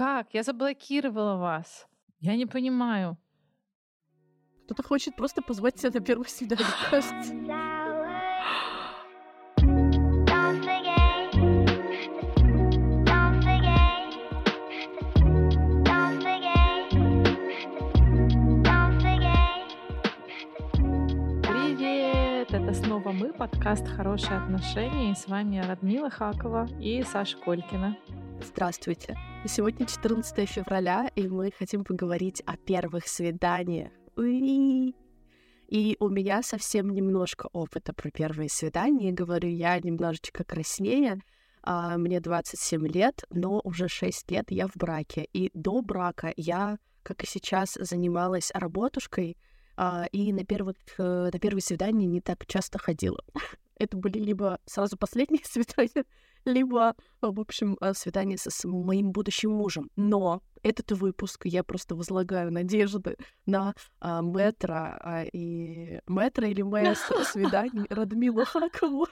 Как? Я заблокировала вас. Я не понимаю. Кто-то хочет просто позвать тебя на первое свидание, кажется. Привет! Это снова мы, подкаст «Хорошие отношения». И с вами Радмила Хакова и Саша Колькина. Здравствуйте. Сегодня 14 февраля, и мы хотим поговорить о первых свиданиях. Уи! И у меня совсем немножко опыта про первые свидания. Говорю, я немножечко краснее. А, мне 27 лет, но уже 6 лет я в браке. И до брака я, как и сейчас, занималась работушкой, а, и на, первых, э, на первые свидания не так часто ходила. Это были либо сразу последние свидания, либо, в общем, э, свидание со моим будущим мужем. Но этот выпуск я просто возлагаю надежды на а, метро а, и метро или мое свидание Радмилу Хакову,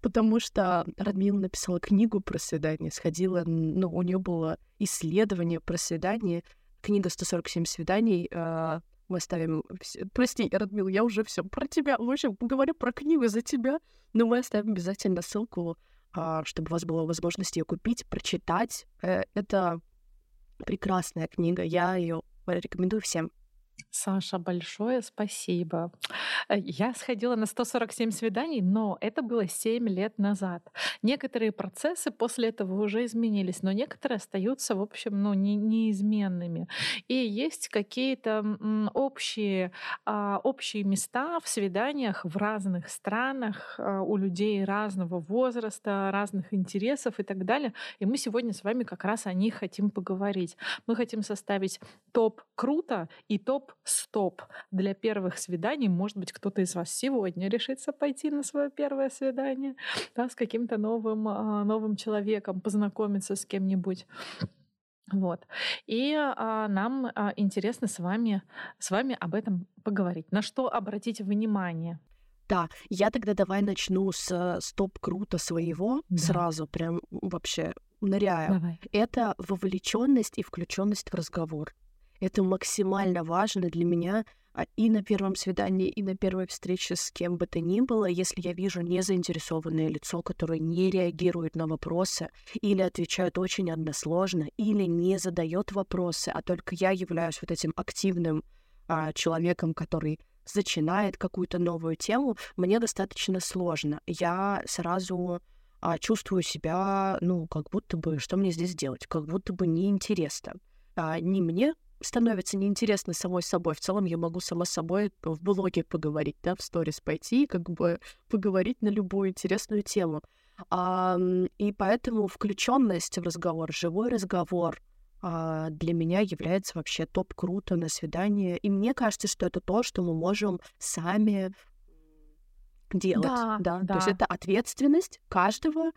потому что Радмила написала книгу про свидание, сходила, ну, у нее было исследование про свидание, книга «147 свиданий», а, мы оставим... Прости, Радмил, я уже все про тебя. В общем, говорю про книгу за тебя, но мы оставим обязательно ссылку а, чтобы у вас была возможность ее купить, прочитать. Э, это прекрасная книга, я ее рекомендую всем. Саша, большое спасибо. Э, я сходила на 147 свиданий, но это было 7 лет назад. Некоторые процессы после этого уже изменились, но некоторые остаются, в общем, ну, не, неизменными. И есть какие-то общие, а, общие места в свиданиях в разных странах, а, у людей разного возраста, разных интересов и так далее. И мы сегодня с вами как раз о них хотим поговорить. Мы хотим составить топ круто и топ стоп для первых свиданий. Может быть, кто-то из вас сегодня решится пойти на свое первое свидание да, с каким-то новым, а, новым человеком, познакомиться с кем-нибудь. Вот. И а, нам а, интересно с вами, с вами об этом поговорить. На что обратить внимание? Да, я тогда давай начну с стоп круто своего да. сразу, прям вообще ныряю. Давай. Это вовлеченность и включенность в разговор. Это максимально важно для меня а, и на первом свидании, и на первой встрече с кем бы то ни было, если я вижу незаинтересованное лицо, которое не реагирует на вопросы, или отвечает очень односложно, или не задает вопросы, а только я являюсь вот этим активным а, человеком, который зачинает какую-то новую тему, мне достаточно сложно. Я сразу а, чувствую себя, ну, как будто бы, что мне здесь делать, как будто бы неинтересно. А, не мне становится неинтересно самой собой. В целом я могу сама с собой в блоге поговорить, да, в сторис пойти, как бы поговорить на любую интересную тему. А, и поэтому включенность в разговор, живой разговор а, для меня является вообще топ круто на свидание. И мне кажется, что это то, что мы можем сами делать. Да, да. да. То есть это ответственность каждого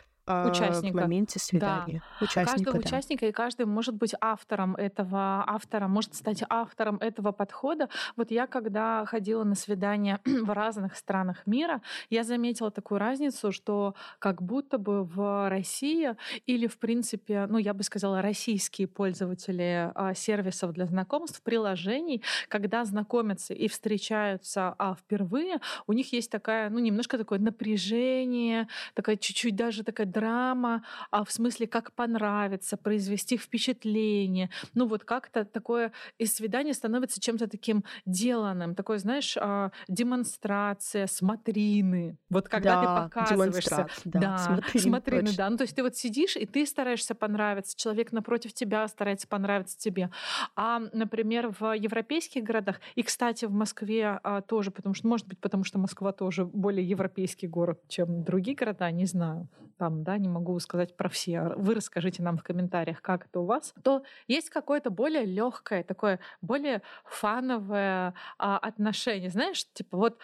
участника. в моменте свидания. Да. Участника, Каждого да. участника, и каждый может быть автором этого, автора, может стать автором этого подхода. Вот я, когда ходила на свидания в разных странах мира, я заметила такую разницу, что как будто бы в России или, в принципе, ну, я бы сказала, российские пользователи а, сервисов для знакомств, приложений, когда знакомятся и встречаются а, впервые, у них есть такая, ну, немножко такое напряжение, такая чуть-чуть даже такая драма, а в смысле, как понравится, произвести впечатление. Ну вот как-то такое из свидания становится чем-то таким деланным, такой, знаешь, а, демонстрация, смотрины. Вот когда да, ты показываешься. Да, да смотрины, смотрины да. Ну то есть ты вот сидишь, и ты стараешься понравиться, человек напротив тебя старается понравиться тебе. А, например, в европейских городах, и, кстати, в Москве а, тоже, потому что, может быть, потому что Москва тоже более европейский город, чем другие города, не знаю. Там, да, не могу сказать про все, вы расскажите нам в комментариях, как это у вас, то есть какое-то более легкое, такое более фановое а, отношение. Знаешь, типа вот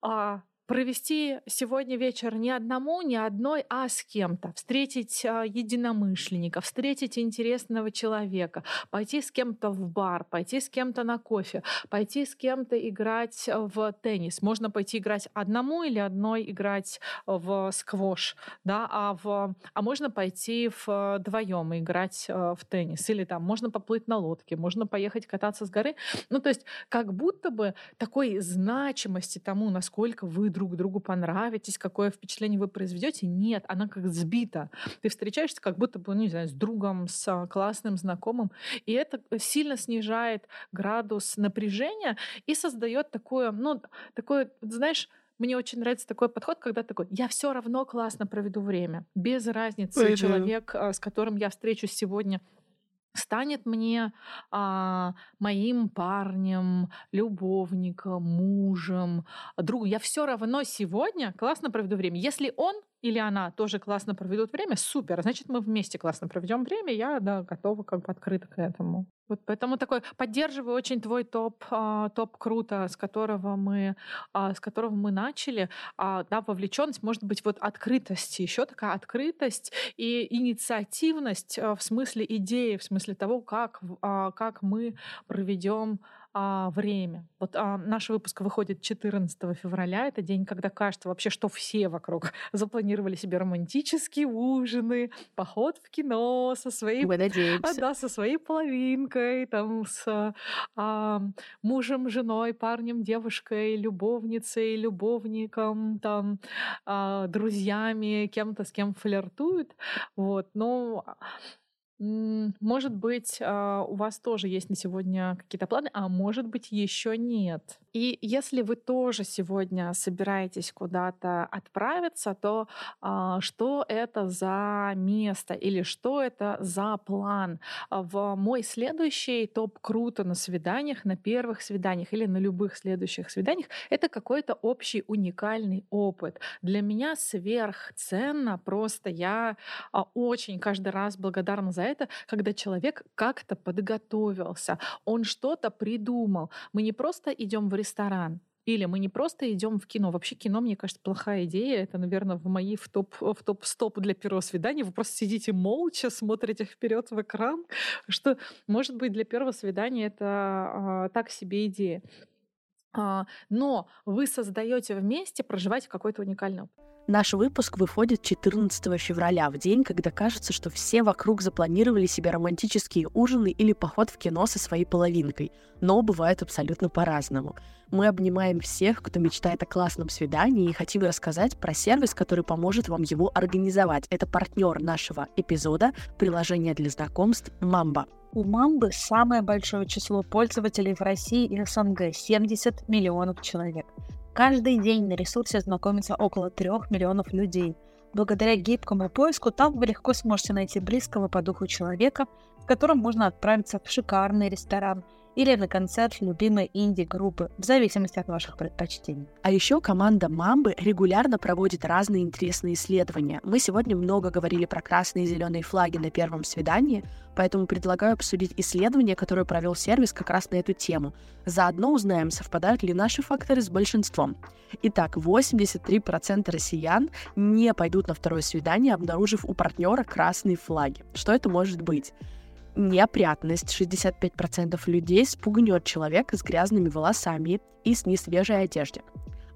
а, провести сегодня вечер не одному, не одной, а с кем-то, встретить а, единомышленника, встретить интересного человека, пойти с кем-то в бар, пойти с кем-то на кофе, пойти с кем-то играть в теннис. Можно пойти играть одному или одной играть в сквош, да, а, в, а можно пойти вдвоем играть а, в теннис. Или там можно поплыть на лодке, можно поехать кататься с горы. Ну, то есть как будто бы такой значимости тому, насколько вы друг другу понравитесь, какое впечатление вы произведете. Нет, она как сбита. Ты встречаешься как будто бы, ну, не знаю, с другом, с а, классным знакомым, и это сильно снижает градус напряжения и создает такое, ну, такое, знаешь, мне очень нравится такой подход, когда такой, я все равно классно проведу время, без разницы, человек, а, с которым я встречусь сегодня, станет мне а, моим парнем, любовником, мужем, другом. Я все равно сегодня классно проведу время. Если он или она тоже классно проведут время, супер, значит, мы вместе классно проведем время, я да, готова как бы открыта к этому. Вот поэтому такой поддерживаю очень твой топ, а, топ круто, с которого мы, а, с которого мы начали. А, да, вовлеченность, может быть, вот открытость, еще такая открытость и инициативность в смысле идеи, в смысле того, как, как мы проведем а, время. Вот а, наш выпуск выходит 14 февраля. Это день, когда кажется вообще, что все вокруг запланировали себе романтические ужины, поход в кино со своей, Мы надеемся. А, да, со своей половинкой, там, с а, мужем, женой, парнем, девушкой, любовницей, любовником, там, а, друзьями, кем-то, с кем флиртуют. Вот. Но может быть, а, у вас тоже есть на сегодня какие-то планы, а может быть, еще нет. И если вы тоже сегодня собираетесь куда-то отправиться, то а, что это за место или что это за план? А, в мой следующий топ круто на свиданиях, на первых свиданиях или на любых следующих свиданиях это какой-то общий уникальный опыт. Для меня сверхценно, просто я очень каждый раз благодарна за это, когда человек как-то подготовился, он что-то придумал. Мы не просто идем в ресторан, или мы не просто идем в кино. Вообще кино, мне кажется, плохая идея. Это, наверное, в мои в топ в топ стоп для первого свидания. Вы просто сидите молча, смотрите вперед в экран. Что, может быть, для первого свидания это а, так себе идея. А, но вы создаете вместе, проживаете какой-то уникальный опыт. Наш выпуск выходит 14 февраля, в день, когда кажется, что все вокруг запланировали себе романтические ужины или поход в кино со своей половинкой, но бывает абсолютно по-разному. Мы обнимаем всех, кто мечтает о классном свидании и хотим рассказать про сервис, который поможет вам его организовать. Это партнер нашего эпизода, приложение для знакомств Мамба. У Мамбы самое большое число пользователей в России и СНГ – 70 миллионов человек. Каждый день на ресурсе знакомится около трех миллионов людей. Благодаря гибкому поиску там вы легко сможете найти близкого по духу человека, с которым можно отправиться в шикарный ресторан или на концерт любимой инди-группы, в зависимости от ваших предпочтений. А еще команда Мамбы регулярно проводит разные интересные исследования. Мы сегодня много говорили про красные и зеленые флаги на первом свидании, поэтому предлагаю обсудить исследование, которое провел сервис как раз на эту тему. Заодно узнаем, совпадают ли наши факторы с большинством. Итак, 83% россиян не пойдут на второе свидание, обнаружив у партнера красные флаги. Что это может быть? Неопрятность. 65% людей спугнет человека с грязными волосами и с несвежей одеждой.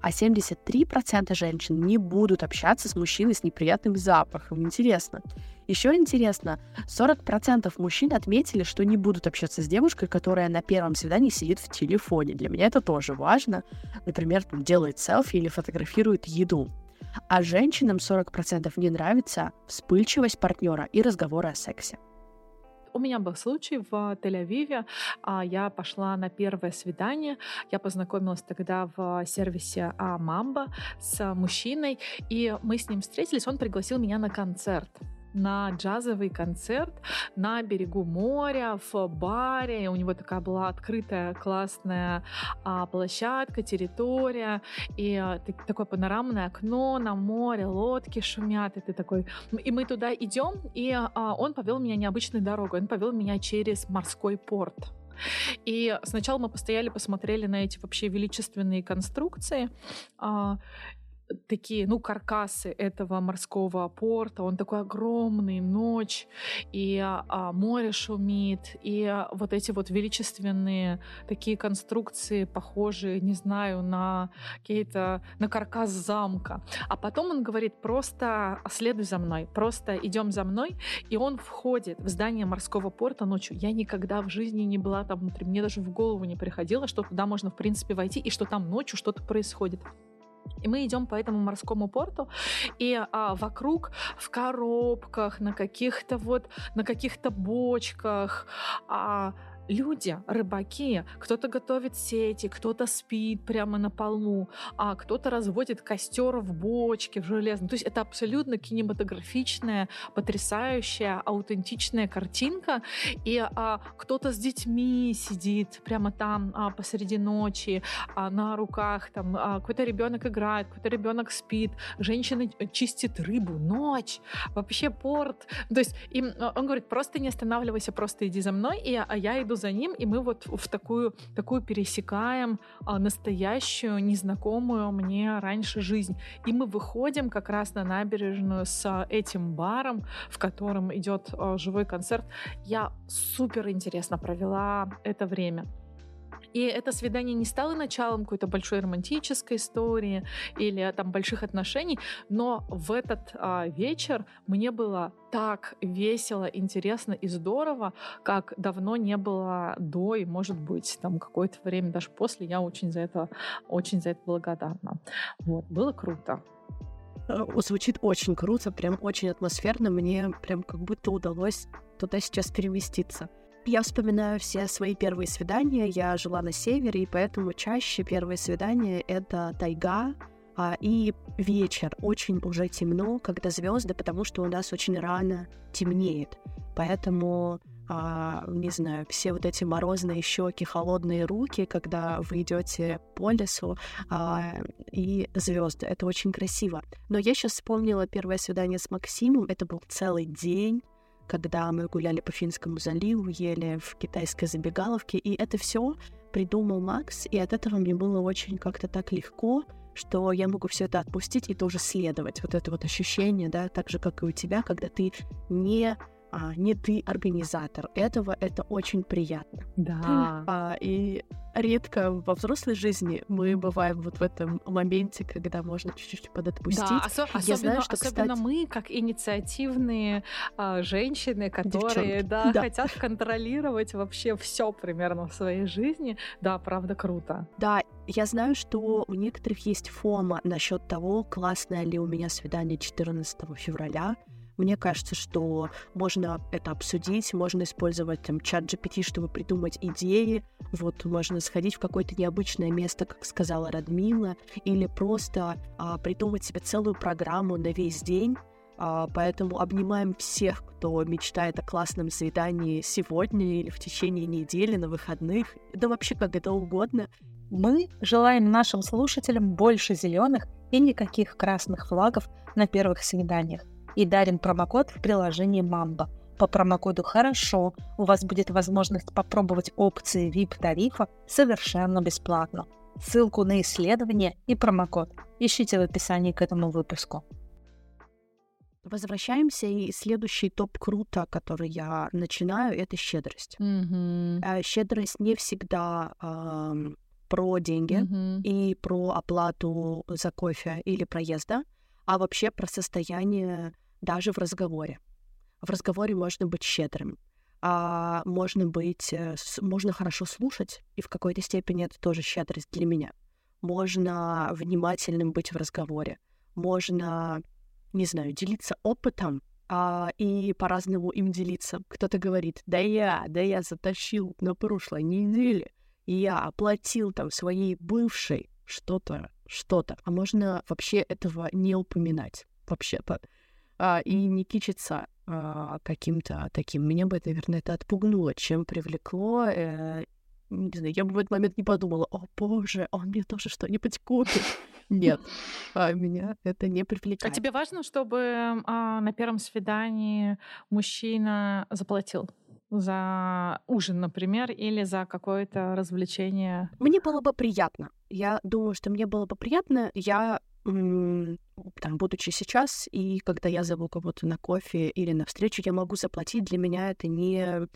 А 73% женщин не будут общаться с мужчиной с неприятным запахом. Интересно. Еще интересно, 40% мужчин отметили, что не будут общаться с девушкой, которая на первом свидании сидит в телефоне. Для меня это тоже важно. Например, делает селфи или фотографирует еду. А женщинам 40% не нравится вспыльчивость партнера и разговоры о сексе. У меня был случай в Тель-Авиве. а Я пошла на первое свидание. Я познакомилась тогда в сервисе Мамба с мужчиной, и мы с ним встретились. Он пригласил меня на концерт на джазовый концерт на берегу моря, в баре. У него такая была открытая классная а, площадка, территория, и а, такое панорамное окно на море, лодки шумят, и ты такой... И мы туда идем, и а, он повел меня необычной дорогой, он повел меня через морской порт. И сначала мы постояли, посмотрели на эти вообще величественные конструкции, а, такие, ну, каркасы этого морского порта. Он такой огромный, ночь, и а, море шумит, и вот эти вот величественные такие конструкции, похожие, не знаю, на какие-то, на каркас замка. А потом он говорит, просто следуй за мной, просто идем за мной, и он входит в здание морского порта ночью. Я никогда в жизни не была там внутри, мне даже в голову не приходило, что туда можно, в принципе, войти, и что там ночью что-то происходит. И мы идем по этому морскому порту, и а, вокруг в коробках, на каких-то вот, на каких-то бочках, а, люди, рыбаки, кто-то готовит сети, кто-то спит прямо на полу, а кто-то разводит костер в бочке, в железном. То есть это абсолютно кинематографичная, потрясающая, аутентичная картинка. И а, кто-то с детьми сидит прямо там а, посреди ночи, а, на руках, там а, какой-то ребенок играет, какой-то ребенок спит, женщина чистит рыбу, ночь, вообще порт. То есть им, он говорит, просто не останавливайся, просто иди за мной, и а я иду за ним, и мы вот в такую, такую пересекаем а, настоящую, незнакомую мне раньше жизнь. И мы выходим как раз на набережную с этим баром, в котором идет а, живой концерт. Я супер интересно провела это время. И это свидание не стало началом какой-то большой романтической истории или там больших отношений, но в этот а, вечер мне было так весело, интересно и здорово, как давно не было до и, может быть, там какое-то время даже после. Я очень за это, очень за это благодарна. Вот, было круто. Э, звучит очень круто, прям очень атмосферно. Мне прям как будто удалось туда сейчас переместиться. Я вспоминаю все свои первые свидания. Я жила на севере, и поэтому чаще первые свидания — это тайга, а, и вечер. Очень уже темно, когда звезды, потому что у нас очень рано темнеет. Поэтому а, не знаю, все вот эти морозные щеки, холодные руки, когда вы идете по лесу а, и звезды. Это очень красиво. Но я сейчас вспомнила первое свидание с Максимом. Это был целый день когда мы гуляли по Финскому заливу, ели в китайской забегаловке, и это все придумал Макс, и от этого мне было очень как-то так легко, что я могу все это отпустить и тоже следовать. Вот это вот ощущение, да, так же, как и у тебя, когда ты не а, не ты организатор этого, это очень приятно. Да. А, и редко во взрослой жизни мы бываем вот в этом моменте, когда можно чуть-чуть подотпустить. Да, осо- особенно, Я знаю, что, особенно кстати... мы, как инициативные а, женщины, которые да, да. хотят контролировать вообще все примерно в своей жизни. Да, правда, круто. Да, я знаю, что у некоторых есть фома насчет того, классное ли у меня свидание 14 февраля. Мне кажется, что можно это обсудить, можно использовать там чат GPT, чтобы придумать идеи, вот можно сходить в какое-то необычное место, как сказала Радмила, или просто а, придумать себе целую программу на весь день, а, поэтому обнимаем всех, кто мечтает о классном свидании сегодня или в течение недели, на выходных, да вообще как это угодно. Мы желаем нашим слушателям больше зеленых и никаких красных флагов на первых свиданиях и дарим промокод в приложении Mamba. По промокоду «Хорошо» у вас будет возможность попробовать опции VIP-тарифа совершенно бесплатно. Ссылку на исследование и промокод ищите в описании к этому выпуску. Возвращаемся, и следующий топ круто, который я начинаю, это щедрость. Mm-hmm. Щедрость не всегда э, про деньги mm-hmm. и про оплату за кофе или проезда, а вообще про состояние даже в разговоре. В разговоре можно быть щедрым, а можно быть, э, можно хорошо слушать, и в какой-то степени это тоже щедрость для меня. Можно внимательным быть в разговоре, можно, не знаю, делиться опытом, а, и по-разному им делиться. Кто-то говорит, да я, да я затащил на прошлой неделе, я оплатил там своей бывшей что-то, что-то. А можно вообще этого не упоминать вообще-то а, и не кичиться а, каким-то таким. Меня бы, наверное, это отпугнуло, чем привлекло. Э, не знаю, я бы в этот момент не подумала, о боже, он мне тоже что-нибудь купит. Нет, а меня это не привлекает. А тебе важно, чтобы а, на первом свидании мужчина заплатил? За ужин, например, или за какое-то развлечение? Мне было бы приятно. Я думаю, что мне было бы приятно. Я там, будучи сейчас, и когда я зову кого-то на кофе или на встречу, я могу заплатить. Для меня это не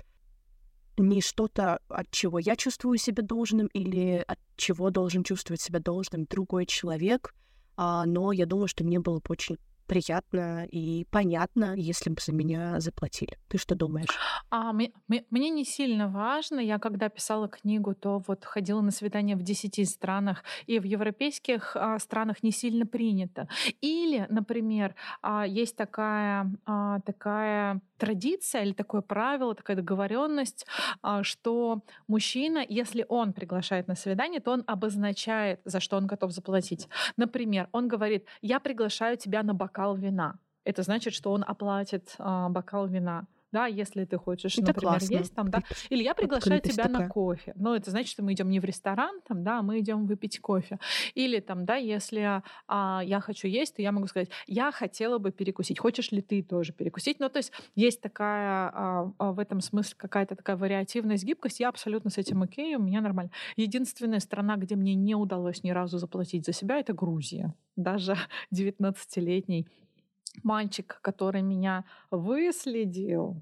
не что-то, от чего я чувствую себя должным или от чего должен чувствовать себя должным другой человек, а, но я думаю, что мне было бы очень приятно и понятно, если бы за меня заплатили. Ты что думаешь? А, мне, мне не сильно важно. Я когда писала книгу, то вот ходила на свидания в 10 странах, и в европейских а, странах не сильно принято. Или, например, а, есть такая, а, такая традиция или такое правило, такая договоренность, а, что мужчина, если он приглашает на свидание, то он обозначает, за что он готов заплатить. Например, он говорит, я приглашаю тебя на бокал вина. Это значит, что он оплатит а, бокал вина да, если ты хочешь, это например, классно. есть там, да. Или я приглашаю тебя такая. на кофе. Но это значит, что мы идем не в ресторан, там, да, а мы идем выпить кофе. Или там, да, если а, я хочу есть, то я могу сказать, я хотела бы перекусить. Хочешь ли ты тоже перекусить? Ну, то есть есть такая а, а, в этом смысле какая-то такая вариативность, гибкость. Я абсолютно с этим окей, у меня нормально. Единственная страна, где мне не удалось ни разу заплатить за себя, это Грузия. Даже 19-летний мальчик, который меня выследил,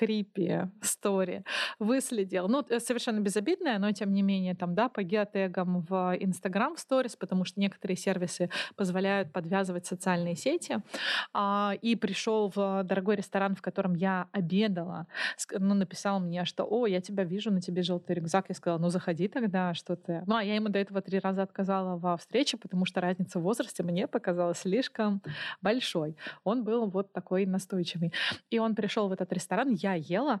крипи стори выследил. Ну, совершенно безобидная, но тем не менее, там, да, по геотегам в Instagram Stories, потому что некоторые сервисы позволяют подвязывать социальные сети. А, и пришел в дорогой ресторан, в котором я обедала, ну, написал мне, что, о, я тебя вижу, на тебе желтый рюкзак. Я сказала, ну, заходи тогда, что ты... Ну, а я ему до этого три раза отказала во встрече, потому что разница в возрасте мне показалась слишком большой. Он был вот такой настойчивый. И он пришел в этот ресторан, я ела,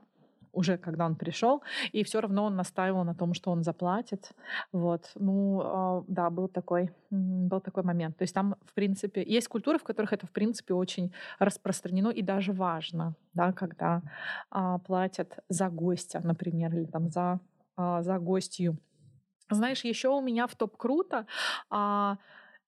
уже когда он пришел, и все равно он настаивал на том, что он заплатит. Вот. Ну, а, да, был такой, был такой момент. То есть там, в принципе, есть культуры, в которых это, в принципе, очень распространено и даже важно, да, когда а, платят за гостя, например, или там за, а, за гостью. Знаешь, еще у меня в топ круто а,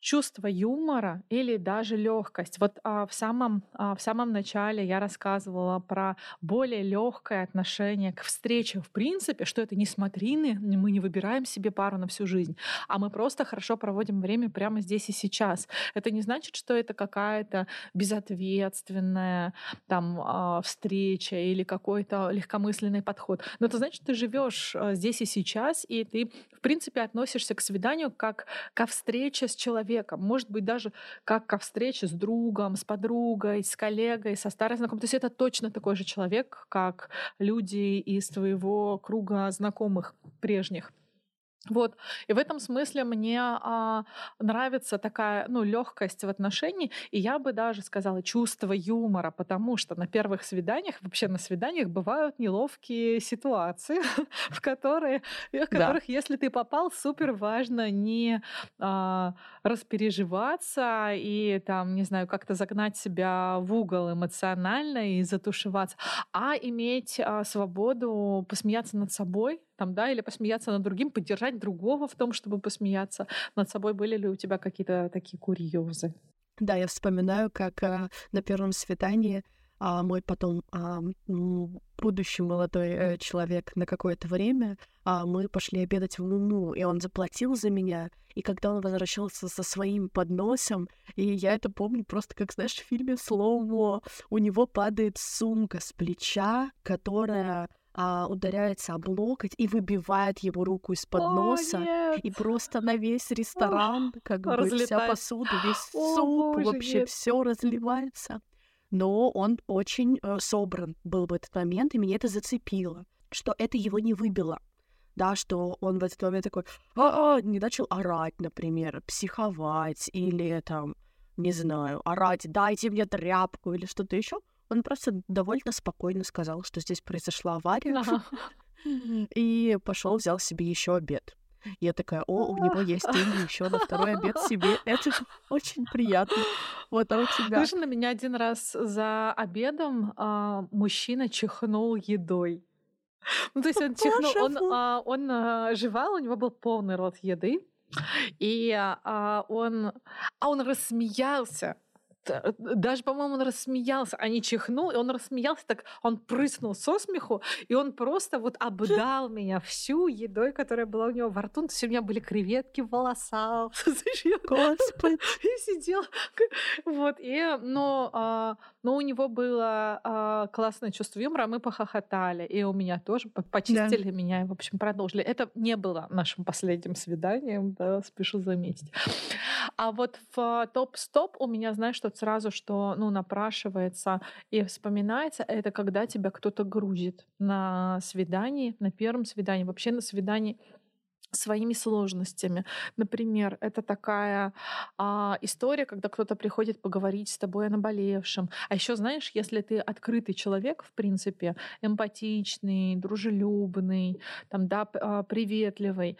чувство юмора или даже легкость. Вот а, в, самом, а, в самом начале я рассказывала про более легкое отношение к встрече в принципе, что это не смотрины, мы не выбираем себе пару на всю жизнь, а мы просто хорошо проводим время прямо здесь и сейчас. Это не значит, что это какая-то безответственная там а, встреча или какой-то легкомысленный подход. Но это значит, ты живешь а, здесь и сейчас, и ты в принципе относишься к свиданию как ко встрече с человеком человеком, может быть, даже как ко встрече с другом, с подругой, с коллегой, со старой знакомой. То есть это точно такой же человек, как люди из твоего круга знакомых прежних. Вот. И в этом смысле мне а, нравится такая ну, легкость в отношении, и я бы даже сказала чувство юмора, потому что на первых свиданиях, вообще на свиданиях бывают неловкие ситуации, в, которые, в которых, да. если ты попал, супер важно не а, распереживаться и там, не знаю, как-то загнать себя в угол эмоционально и затушеваться, а иметь а, свободу посмеяться над собой, там, да, или посмеяться над другим, поддержать другого в том, чтобы посмеяться над собой. Были ли у тебя какие-то такие курьезы? Да, я вспоминаю, как а, на первом свидании а, мой потом а, будущий молодой э, человек на какое-то время, а, мы пошли обедать в Луну, и он заплатил за меня. И когда он возвращался со своим подносом, и я это помню просто как, знаешь, в фильме «Слоумо», у него падает сумка с плеча, которая а, ударяется об локоть и выбивает его руку из-под носа. Нет. И просто на весь ресторан, как бы вся посуда, весь О, суп, боже, вообще все разливается. Но он очень э, собран был в этот момент, и меня это зацепило, что это его не выбило. Да, что он в этот момент такой, а, -а не начал орать, например, психовать или там, не знаю, орать, дайте мне тряпку или что-то еще он просто довольно спокойно сказал, что здесь произошла авария, и пошел взял себе еще обед. Я такая, о, у него есть деньги еще на второй обед себе. Это очень приятно. Вот, а у тебя? Слышь, на меня один раз за обедом а, мужчина чихнул едой. Ну, то есть он чихнул, он, а, он а, жевал, у него был полный рот еды, и а, он, а он рассмеялся даже, по-моему, он рассмеялся, а не чихнул, и он рассмеялся так, он прыснул со смеху, и он просто вот обдал меня всю едой, которая была у него во рту. То есть у меня были креветки в волосах. Господи. И сидел. Вот, и, но, а, но у него было а, классное чувство юмора, мы похохотали, и у меня тоже почистили да. меня, и, в общем, продолжили. Это не было нашим последним свиданием, да, спешу заметить. А вот в топ-стоп у меня, знаешь, что сразу, что ну, напрашивается и вспоминается, это когда тебя кто-то грузит на свидании, на первом свидании, вообще на свидании своими сложностями. Например, это такая а, история, когда кто-то приходит поговорить с тобой о наболевшем. А еще, знаешь, если ты открытый человек, в принципе, эмпатичный, дружелюбный, там, да, а, приветливый,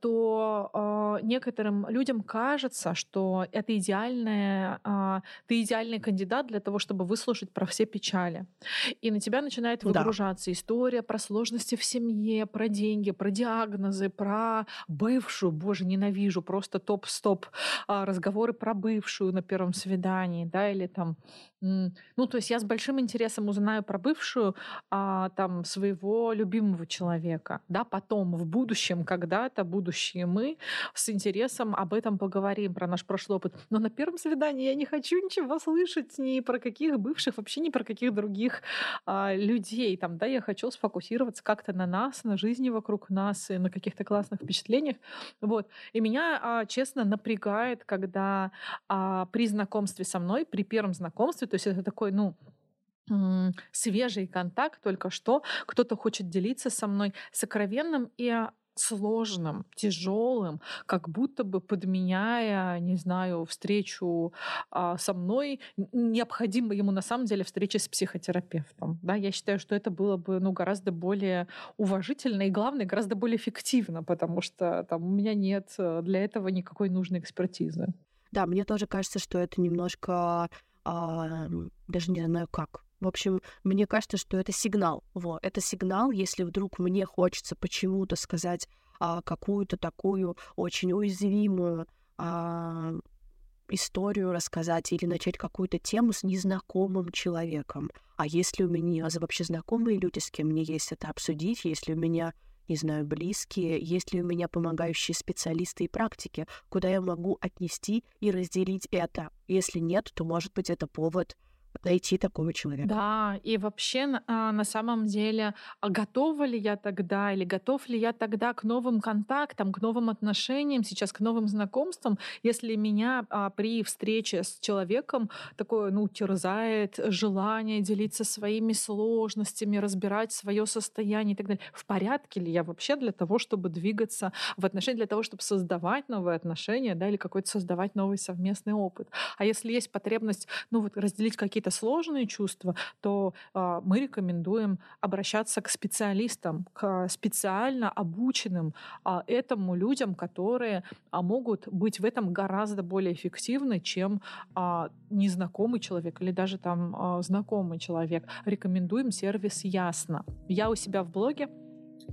то а, некоторым людям кажется, что это идеальная, а, ты идеальный кандидат для того, чтобы выслушать про все печали. И на тебя начинает выгружаться да. история про сложности в семье, про деньги, про диагнозы, про бывшую, боже, ненавижу, просто топ-стоп а, разговоры про бывшую на первом свидании, да, или там, ну, то есть я с большим интересом узнаю про бывшую а, там своего любимого человека, да, потом в будущем, когда-то, будущие мы с интересом об этом поговорим, про наш прошлый опыт. Но на первом свидании я не хочу ничего слышать ни про каких бывших, вообще ни про каких других а, людей, там, да, я хочу сфокусироваться как-то на нас, на жизни вокруг нас и на каких-то классных впечатлениях. Вот. И меня, а, честно, напрягает, когда а, при знакомстве со мной, при первом знакомстве, то есть это такой, ну, свежий контакт только что, кто-то хочет делиться со мной сокровенным и сложным, тяжелым, как будто бы подменяя, не знаю, встречу а, со мной, необходимо ему на самом деле встреча с психотерапевтом. Да, я считаю, что это было бы ну, гораздо более уважительно и, главное, гораздо более эффективно, потому что там, у меня нет э, для этого никакой нужной экспертизы. Да, мне тоже кажется, что это немножко а, даже не знаю как, в общем, мне кажется, что это сигнал. Вот, это сигнал, если вдруг мне хочется почему-то сказать а, какую-то такую очень уязвимую а, историю рассказать или начать какую-то тему с незнакомым человеком. А если у меня вообще знакомые люди, с кем мне есть это обсудить, если у меня, не знаю, близкие, если у меня помогающие специалисты и практики, куда я могу отнести и разделить это. Если нет, то, может быть, это повод найти такого человека. Да, и вообще а, на самом деле, а готова ли я тогда или готов ли я тогда к новым контактам, к новым отношениям, сейчас к новым знакомствам, если меня а, при встрече с человеком такое, ну, терзает желание делиться своими сложностями, разбирать свое состояние и так далее. В порядке ли я вообще для того, чтобы двигаться в отношения, для того, чтобы создавать новые отношения, да, или какой-то создавать новый совместный опыт. А если есть потребность, ну, вот разделить какие-то какие-то сложные чувства, то э, мы рекомендуем обращаться к специалистам, к специально обученным э, этому людям, которые э, могут быть в этом гораздо более эффективны, чем незнакомый человек или даже там знакомый человек. Рекомендуем сервис Ясно. Я у себя в блоге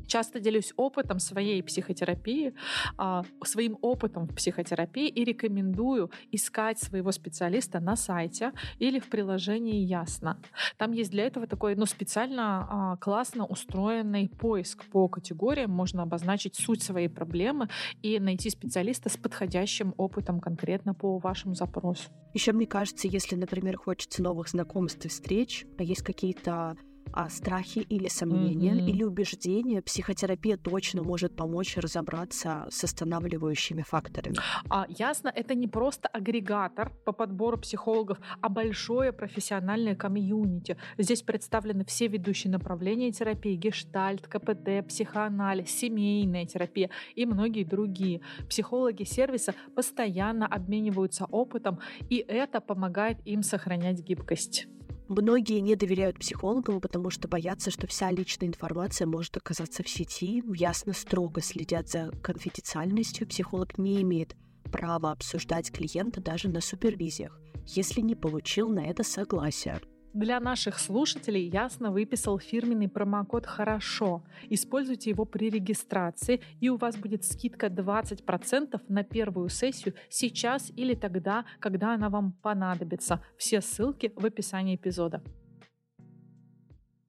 часто делюсь опытом своей психотерапии, а, своим опытом в психотерапии и рекомендую искать своего специалиста на сайте или в приложении Ясно. Там есть для этого такой ну, специально а, классно устроенный поиск по категориям. Можно обозначить суть своей проблемы и найти специалиста с подходящим опытом конкретно по вашему запросу. Еще мне кажется, если, например, хочется новых знакомств и встреч, а есть какие-то а, страхи или сомнения, mm-hmm. или убеждения, психотерапия точно может помочь разобраться с останавливающими факторами. А, ясно, это не просто агрегатор по подбору психологов, а большое профессиональное комьюнити. Здесь представлены все ведущие направления терапии, гештальт, КПТ, психоанализ, семейная терапия и многие другие. Психологи сервиса постоянно обмениваются опытом, и это помогает им сохранять гибкость. Многие не доверяют психологам, потому что боятся, что вся личная информация может оказаться в сети. Ясно строго следят за конфиденциальностью. Психолог не имеет права обсуждать клиента даже на супервизиях, если не получил на это согласие. Для наших слушателей ясно выписал фирменный промокод «Хорошо». Используйте его при регистрации, и у вас будет скидка 20% на первую сессию сейчас или тогда, когда она вам понадобится. Все ссылки в описании эпизода.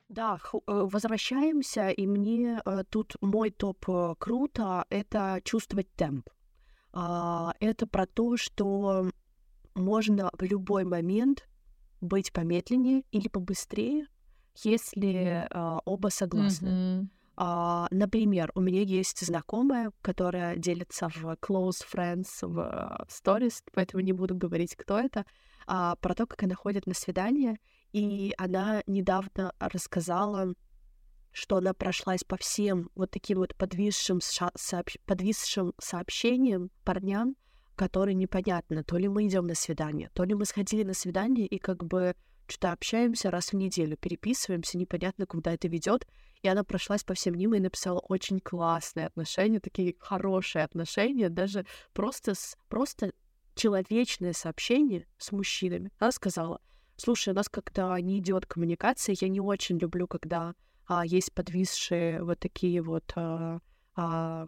Да, э, возвращаемся, и мне э, тут мой топ э, круто — это чувствовать темп. А, это про то, что можно в любой момент быть помедленнее или побыстрее, если э, оба согласны. Mm-hmm. Uh, например, у меня есть знакомая, которая делится в close friends в uh, stories, поэтому не буду говорить, кто это, uh, про то, как она ходит на свидание, и она недавно рассказала, что она прошлась по всем вот таким вот подвисшим, сообщ... подвисшим сообщениям парням, которые непонятно, то ли мы идем на свидание, то ли мы сходили на свидание и как бы что-то общаемся раз в неделю, переписываемся, непонятно, куда это ведет. И она прошлась по всем ним и написала очень классные отношения, такие хорошие отношения, даже просто, с, просто человечное сообщение с мужчинами. Она сказала, слушай, у нас как-то не идет коммуникация, я не очень люблю, когда а, есть подвисшие вот такие вот а, а,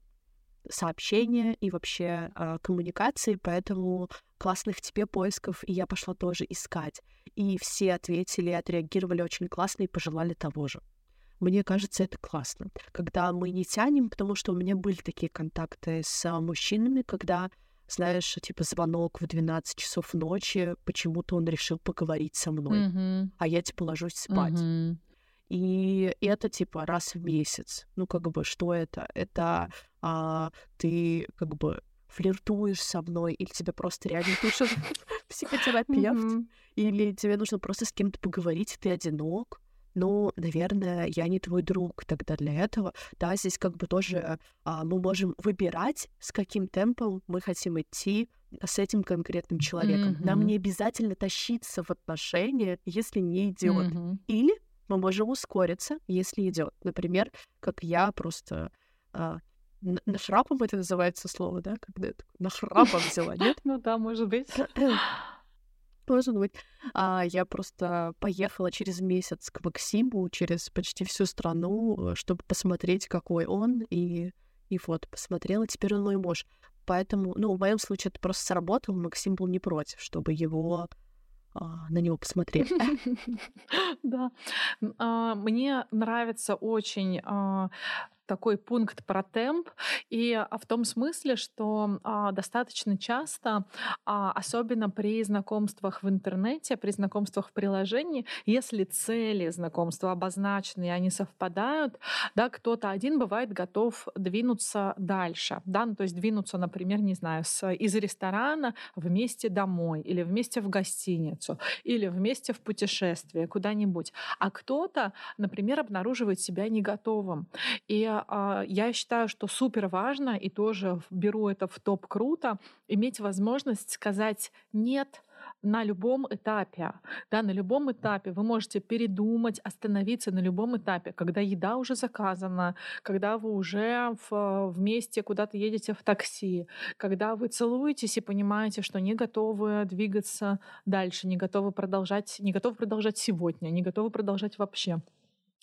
сообщения и вообще э, коммуникации, поэтому классных тебе поисков и я пошла тоже искать. И все ответили, отреагировали очень классно и пожелали того же. Мне кажется, это классно. Когда мы не тянем, потому что у меня были такие контакты с мужчинами, когда, знаешь, типа звонок в 12 часов ночи, почему-то он решил поговорить со мной, mm-hmm. а я типа ложусь спать. Mm-hmm. И это типа раз в месяц. Ну, как бы, что это? Это а, ты как бы флиртуешь со мной, или тебе просто реально нужен психотерапевт, или тебе нужно просто с кем-то поговорить, ты одинок. Ну, наверное, я не твой друг тогда для этого. Да, здесь как бы тоже а, мы можем выбирать, с каким темпом мы хотим идти с этим конкретным человеком. Mm-hmm. Нам не обязательно тащиться в отношения, если не идет. Mm-hmm. Или мы можем ускориться, если идет. Например, как я просто а, нахрапом это называется слово, да? Когда я нахрапом взяла, нет? Ну да, может быть. Может быть. А, я просто поехала через месяц к Максиму, через почти всю страну, э, чтобы посмотреть, какой он, и, и вот, посмотрела, теперь он мой муж. Поэтому, ну, в моем случае это просто сработало, Максим был не против, чтобы его на него посмотреть. Да. А, мне нравится очень а, такой пункт про темп, и а, в том смысле, что а, достаточно часто, а, особенно при знакомствах в интернете, при знакомствах в приложении, если цели знакомства обозначены и они совпадают, да, кто-то один бывает готов двинуться дальше, да, ну, то есть двинуться, например, не знаю, с, из ресторана вместе домой или вместе в гостиницу или вместе в путешествие куда-нибудь, а кто-то, например, обнаруживает себя не готовым. И а, я считаю, что супер важно, и тоже беру это в топ круто, иметь возможность сказать «нет», на любом этапе. Да, на любом этапе. Вы можете передумать, остановиться на любом этапе, когда еда уже заказана, когда вы уже в, вместе куда-то едете в такси, когда вы целуетесь и понимаете, что не готовы двигаться дальше, не готовы продолжать, не готовы продолжать сегодня, не готовы продолжать вообще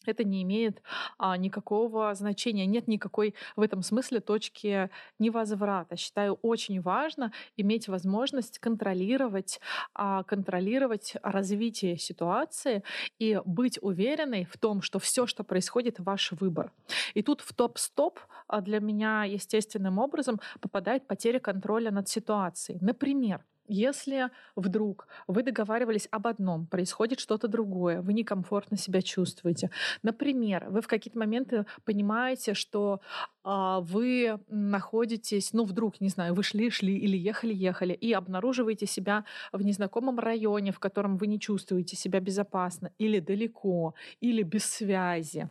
это не имеет а, никакого значения. Нет никакой в этом смысле точки невозврата. Считаю очень важно иметь возможность контролировать, а, контролировать развитие ситуации и быть уверенной в том, что все, что происходит, ваш выбор. И тут в топ-стоп а, для меня естественным образом попадает потеря контроля над ситуацией. Например, если вдруг вы договаривались об одном, происходит что-то другое, вы некомфортно себя чувствуете. Например, вы в какие-то моменты понимаете, что а, вы находитесь, ну вдруг, не знаю, вы шли-шли или ехали-ехали и обнаруживаете себя в незнакомом районе, в котором вы не чувствуете себя безопасно, или далеко, или без связи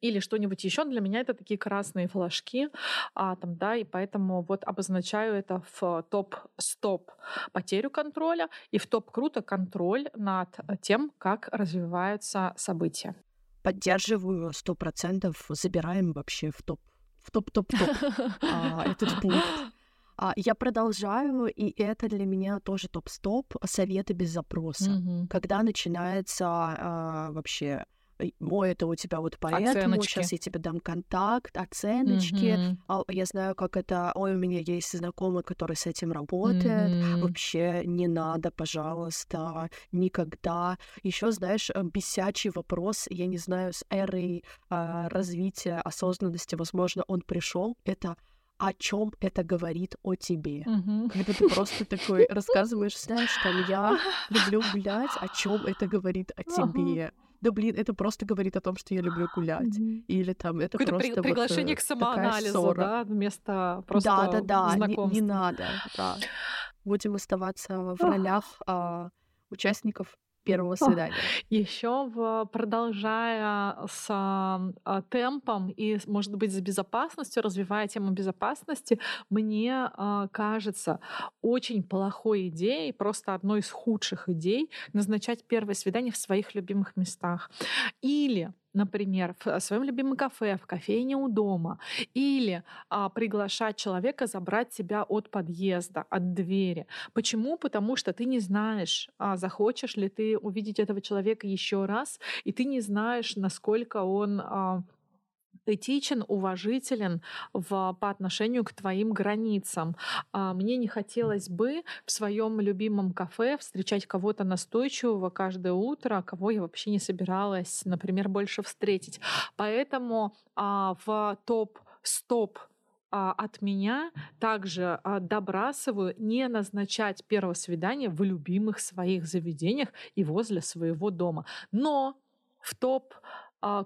или что-нибудь еще. Для меня это такие красные флажки, а, там, да, и поэтому вот обозначаю это в топ-стоп потерю контроля и в топ-круто контроль над тем, как развиваются события. Поддерживаю сто процентов, забираем вообще в топ, в топ-топ-топ а, этот пункт. А, я продолжаю, и это для меня тоже топ-стоп советы без запроса. Когда начинается а, вообще ой, это у тебя вот поэтому, Оценочки. сейчас я тебе дам контакт, оценочки, а, я знаю, как это, ой, у меня есть знакомый, который с этим работает, Мгм. вообще не надо, пожалуйста, никогда. Еще, знаешь, э, бесячий вопрос, я не знаю, с эрой а, развития осознанности, возможно, он пришел, это о чем это говорит о тебе. Мгм. Когда ты просто такой рассказываешь, знаешь, там, я люблю гулять, о чем это говорит о тебе. Да блин, это просто говорит о том, что я люблю гулять. Или там, это Какое-то при- просто вот, приглашение э, к самоанализу, ссора. да, вместо просто Да, да, да, не, не знакомства. надо. Да. Будем оставаться в ролях а, участников первого свидания. Еще в, продолжая с а, темпом и, может быть, с безопасностью, развивая тему безопасности, мне а, кажется очень плохой идеей, просто одной из худших идей, назначать первое свидание в своих любимых местах. Или например, в своем любимом кафе, в кофейне у дома, или а, приглашать человека забрать тебя от подъезда, от двери. Почему? Потому что ты не знаешь, а, захочешь ли ты увидеть этого человека еще раз, и ты не знаешь, насколько он а, этичен, уважителен в, по отношению к твоим границам. А, Мне не хотелось бы в своем любимом кафе встречать кого-то настойчивого каждое утро, кого я вообще не собиралась, например, больше встретить. Поэтому а, в топ-стоп а, от меня также добрасываю не назначать первое свидание в любимых своих заведениях и возле своего дома. Но в топ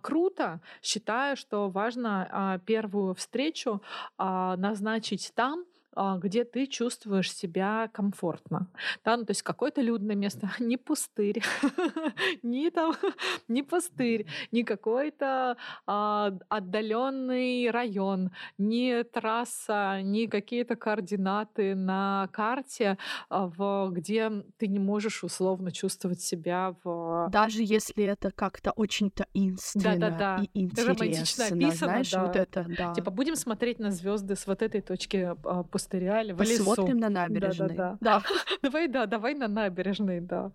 круто. Считаю, что важно а, первую встречу а, назначить там, а, где ты чувствуешь себя комфортно. Да, ну, то есть какое-то людное место, не пустырь, не там, не пустырь, не какой-то отдаленный район, не трасса, не какие-то координаты на карте, а, в, где ты не можешь условно чувствовать себя в Даже если это как-то очень таинственно Да-да-да. и Это романтично интересно, описано, знаешь, вот да. это, да. Типа будем смотреть на звезды с вот этой точки пустыря или в лесу. Посмотрим на набережной. Да-да-да. Да, Давай, да, давай на набережной, да.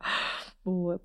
Вот.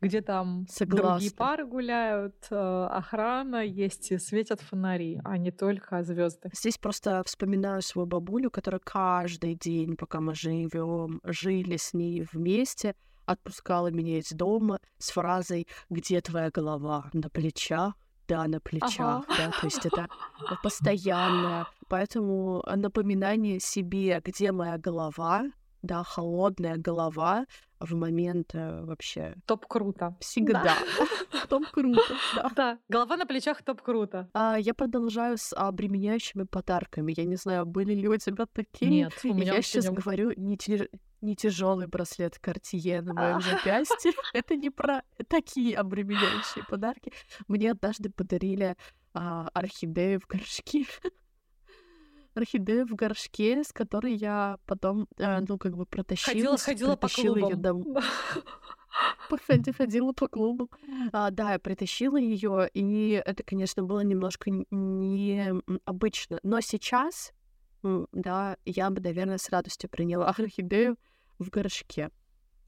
Где там другие Согласна. пары гуляют, э, охрана есть, и светят фонари, а не только звезды. Здесь просто вспоминаю свою бабулю, которая каждый день, пока мы живем, жили с ней вместе, отпускала меня из дома с фразой «Где твоя голова? На плечах?» Да, на плечах, да, то есть это постоянное. Поэтому напоминание себе, где моя голова, да, холодная голова в момент э, вообще Топ круто. всегда. Том круто, да. Голова на плечах топ круто. А, я продолжаю с обременяющими подарками. Я не знаю, были ли у тебя такие? Нет, у меня я сейчас говорю не тяжелый браслет Cartier на моем запястье. Это не про такие обременяющие подарки. Мне однажды подарили а, орхидею в горшке. Орхидею в горшке, с которой я потом, а, ну, как бы протащила, Ходила, ходила по дом- клубам. Походи, ходила по клубу. А, да, я притащила ее, и это, конечно, было немножко необычно. Но сейчас, да, я бы, наверное, с радостью приняла орхидею в горшке.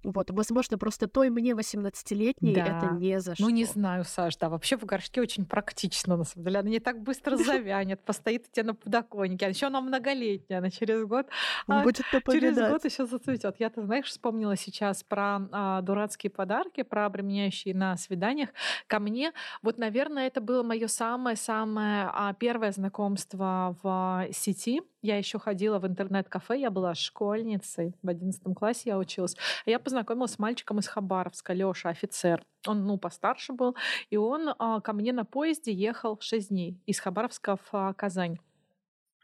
Вот, возможно, просто той мне 18-летней это Да. не за что. Ну, не знаю, Саш, да, вообще в горшке очень практично, на самом деле. Она не так быстро завянет, постоит у тебя на подоконнике. А еще она многолетняя, она через год а, будет Через год еще зацветет. Я, ты знаешь, вспомнила сейчас про а, дурацкие подарки, про обременяющие на свиданиях. Ко мне, вот, наверное, это было мое самое-самое а, первое знакомство в сети. Я еще ходила в интернет-кафе, я была школьницей, в 11 классе я училась. А Я познакомилась с мальчиком из Хабаровска, Леша, офицер. Он, ну, постарше был. И он а, ко мне на поезде ехал 6 дней из Хабаровска в а, Казань.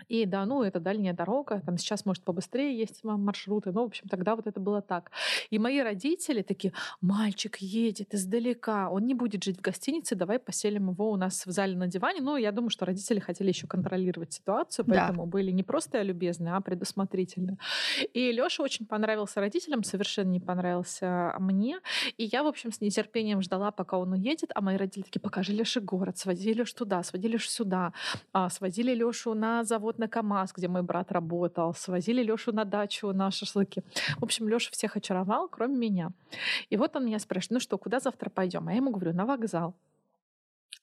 И да, ну это дальняя дорога, там сейчас, может, побыстрее есть ма- маршруты, но, в общем, тогда вот это было так. И мои родители такие, мальчик едет издалека, он не будет жить в гостинице, давай поселим его у нас в зале на диване. Ну, я думаю, что родители хотели еще контролировать ситуацию, Да. поэтому были не просто любезны, а предусмотрительны. И Леша очень понравился родителям, совершенно не понравился мне. И я, в общем, с нетерпением ждала, пока он уедет, а мои родители такие, покажи Леше город, своди Лешу туда, своди Лешу сюда, а, сводили Лешу на завод на КАМАЗ, где мой брат работал, свозили Лёшу на дачу на шашлыки. В общем, Лёша всех очаровал, кроме меня. И вот он меня спрашивает, ну что, куда завтра пойдем? А я ему говорю, на вокзал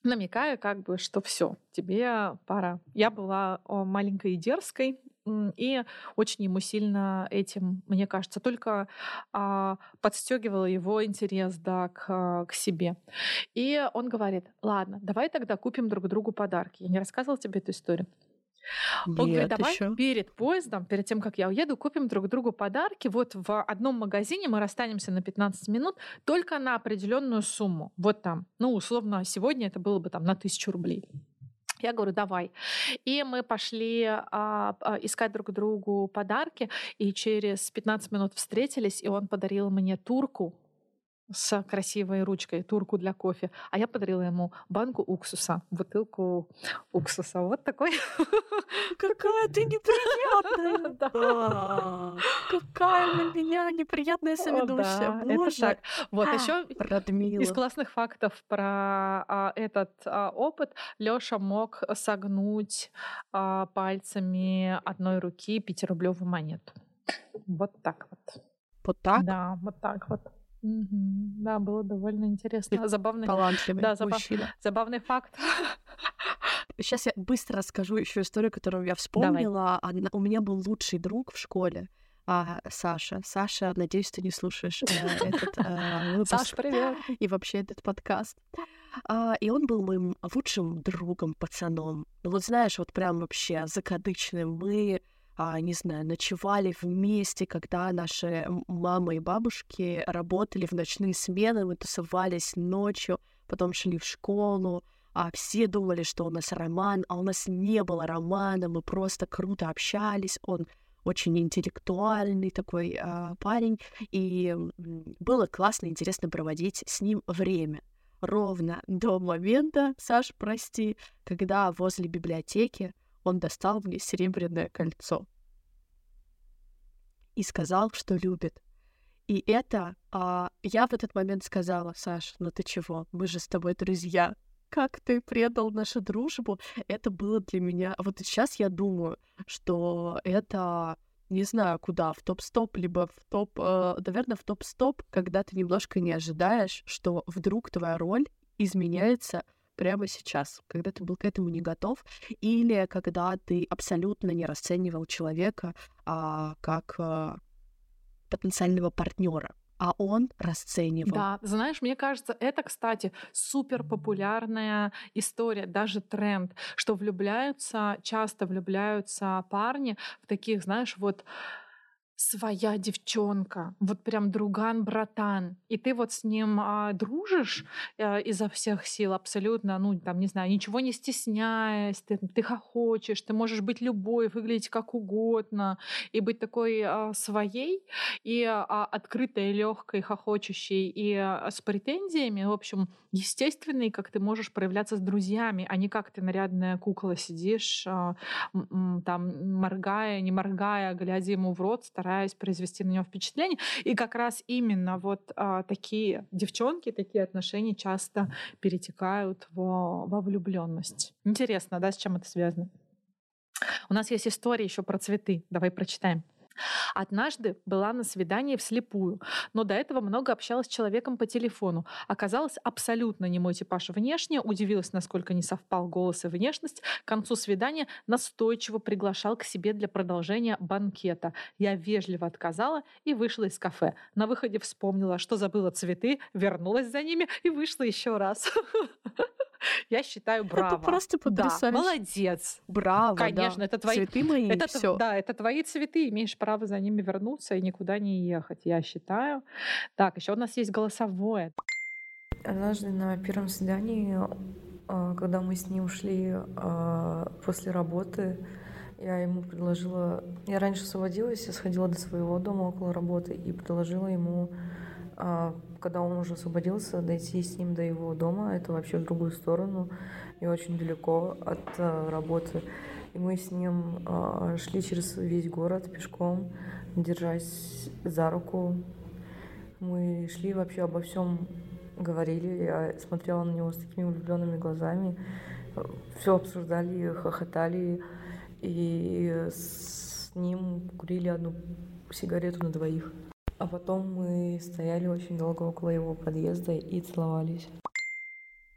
намекая как бы, что все, тебе пора. Я была маленькой и дерзкой, и очень ему сильно этим, мне кажется, только а, подстегивала его интерес да, к, к себе. И он говорит, ладно, давай тогда купим друг другу подарки. Я не рассказывала тебе эту историю. Он Нет, говорит, давай еще. перед поездом, перед тем, как я уеду, купим друг другу подарки. Вот в одном магазине мы расстанемся на 15 минут только на определенную сумму. Вот там. Ну, условно, сегодня это было бы там на тысячу рублей. Я говорю, давай. И мы пошли а, а, искать друг другу подарки, и через 15 минут встретились, и он подарил мне турку с красивой ручкой, турку для кофе, а я подарила ему банку уксуса, бутылку уксуса. Вот такой. Какая ты неприятная! Какая на меня неприятная соведущая. Это так. Вот еще из классных фактов про а, этот а, опыт Лёша мог согнуть а, пальцами одной руки пятирублевую монету. Вот так вот. Вот так? Да, вот так вот. Мгм. Да, было довольно интересно. Забавный, Талантливый да, забав- мужчина. забавный факт. Сейчас я быстро расскажу еще историю, которую я вспомнила. Одна- у меня был лучший друг в школе, а, Саша. Саша, надеюсь, ты не слушаешь э, этот э, выпуск Саш, привет. и вообще этот подкаст. А, и он был моим лучшим другом, пацаном. Ну вот знаешь, вот прям вообще закадычным. Мы а, не знаю, ночевали вместе, когда наши мамы и бабушки работали в ночные смены, мы тусовались ночью, потом шли в школу, а все думали, что у нас роман, а у нас не было романа, мы просто круто общались, он очень интеллектуальный такой а, парень, и было классно, интересно проводить с ним время. Ровно до момента, Саш, прости, когда возле библиотеки он достал мне серебряное кольцо и сказал, что любит. И это а, я в этот момент сказала, Саш, ну ты чего, мы же с тобой друзья. Как ты предал нашу дружбу? Это было для меня... Вот сейчас я думаю, что это не знаю куда, в топ-стоп, либо в топ, э, наверное, в топ-стоп, когда ты немножко не ожидаешь, что вдруг твоя роль изменяется прямо сейчас, когда ты был к этому не готов, или когда ты абсолютно не расценивал человека а, как а, потенциального партнера а он расценивал. Да, знаешь, мне кажется, это, кстати, супер популярная история, даже тренд, что влюбляются, часто влюбляются парни в таких, знаешь, вот своя девчонка, вот прям друган-братан, и ты вот с ним а, дружишь а, изо всех сил абсолютно, ну, там, не знаю, ничего не стесняясь, ты, ты хохочешь, ты можешь быть любой, выглядеть как угодно, и быть такой а, своей, и а, открытой, легкой, хохочущей, и а, с претензиями, в общем, естественной, как ты можешь проявляться с друзьями, а не как ты нарядная кукла сидишь, а, там, моргая, не моргая, глядя ему в рот, стараясь стараюсь произвести на него впечатление. И как раз именно вот а, такие девчонки, такие отношения часто перетекают во, во влюбленность. Интересно, да, с чем это связано? У нас есть история еще про цветы. Давай прочитаем. Однажды была на свидании вслепую, но до этого много общалась с человеком по телефону. Оказалось, абсолютно не мой типаж внешне, удивилась, насколько не совпал голос и внешность. К концу свидания настойчиво приглашал к себе для продолжения банкета. Я вежливо отказала и вышла из кафе. На выходе вспомнила, что забыла цветы, вернулась за ними и вышла еще раз. Я считаю, браво. Это просто потрясающе. Да, молодец. Браво, Конечно, да. это твои... Цветы мои, это, все. Да, это твои цветы, имеешь право за ними вернуться и никуда не ехать, я считаю. Так, еще у нас есть голосовое. Однажды на первом свидании, а, когда мы с ним шли а, после работы, я ему предложила... Я раньше освободилась, я сходила до своего дома около работы и предложила ему а, когда он уже освободился, дойти с ним до его дома, это вообще в другую сторону и очень далеко от а, работы. И мы с ним а, шли через весь город пешком, держась за руку. Мы шли вообще обо всем говорили. Я смотрела на него с такими влюбленными глазами. Все обсуждали, хохотали. и с ним курили одну сигарету на двоих. А потом мы стояли очень долго около его подъезда и целовались.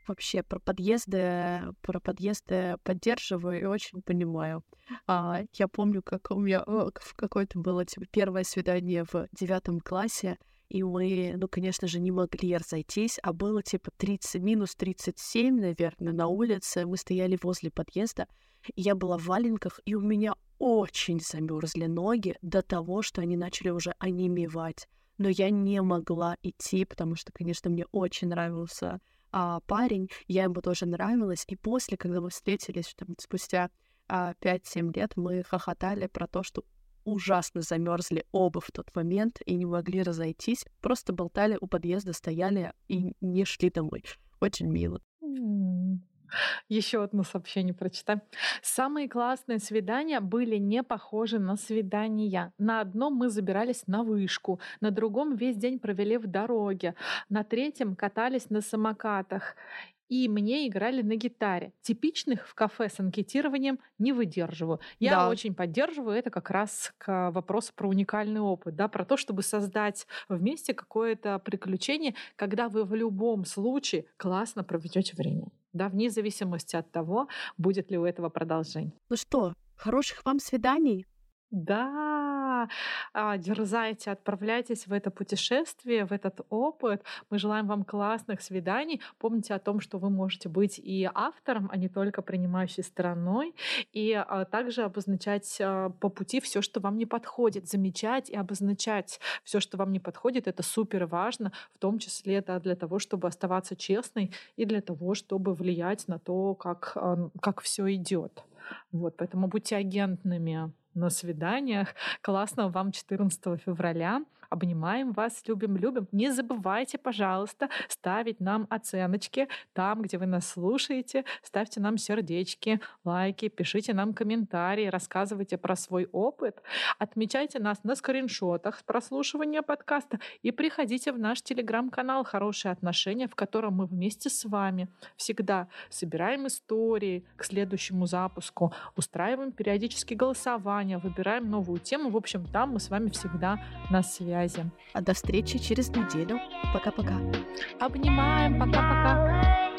Вообще про подъезды, про подъезды поддерживаю и очень понимаю. А, я помню, как у меня в какое-то было типа первое свидание в девятом классе, и мы, ну, конечно же, не могли разойтись, а было типа 30, минус 37, наверное, на улице. Мы стояли возле подъезда, я была в валенках, и у меня очень замерзли ноги до того, что они начали уже онемевать. Но я не могла идти, потому что, конечно, мне очень нравился а, парень, я ему тоже нравилась. И после, когда мы встретились, там, спустя а, 5-7 лет, мы хохотали про то, что ужасно замерзли оба в тот момент и не могли разойтись. Просто болтали у подъезда, стояли и не шли домой. Очень мило. Еще одно сообщение прочитаем. Самые классные свидания были не похожи на свидания. На одном мы забирались на вышку, на другом весь день провели в дороге, на третьем катались на самокатах и мне играли на гитаре. Типичных в кафе с анкетированием не выдерживаю. Я да. очень поддерживаю это как раз к вопросу про уникальный опыт, да, про то, чтобы создать вместе какое-то приключение, когда вы в любом случае классно проведете время, да, вне зависимости от того, будет ли у этого продолжение. Ну что, хороших вам свиданий. Да, а, дерзайте, отправляйтесь в это путешествие, в этот опыт. Мы желаем вам классных свиданий. Помните о том, что вы можете быть и автором, а не только принимающей стороной, и а, также обозначать а, по пути все, что вам не подходит, замечать и обозначать все, что вам не подходит. Это супер важно, в том числе это для того, чтобы оставаться честной и для того, чтобы влиять на то, как, как все идет. Вот, поэтому будьте агентными на свиданиях. Классного вам 14 февраля. Обнимаем вас, любим, любим. Не забывайте, пожалуйста, ставить нам оценочки там, где вы нас слушаете. Ставьте нам сердечки, лайки, пишите нам комментарии, рассказывайте про свой опыт. Отмечайте нас на скриншотах прослушивания подкаста и приходите в наш телеграм-канал «Хорошие отношения», в котором мы вместе с вами всегда собираем истории к следующему запуску, устраиваем периодически голосования, выбираем новую тему. В общем, там мы с вами всегда на связи связи. А до встречи через неделю. Пока-пока. Обнимаем. Пока-пока.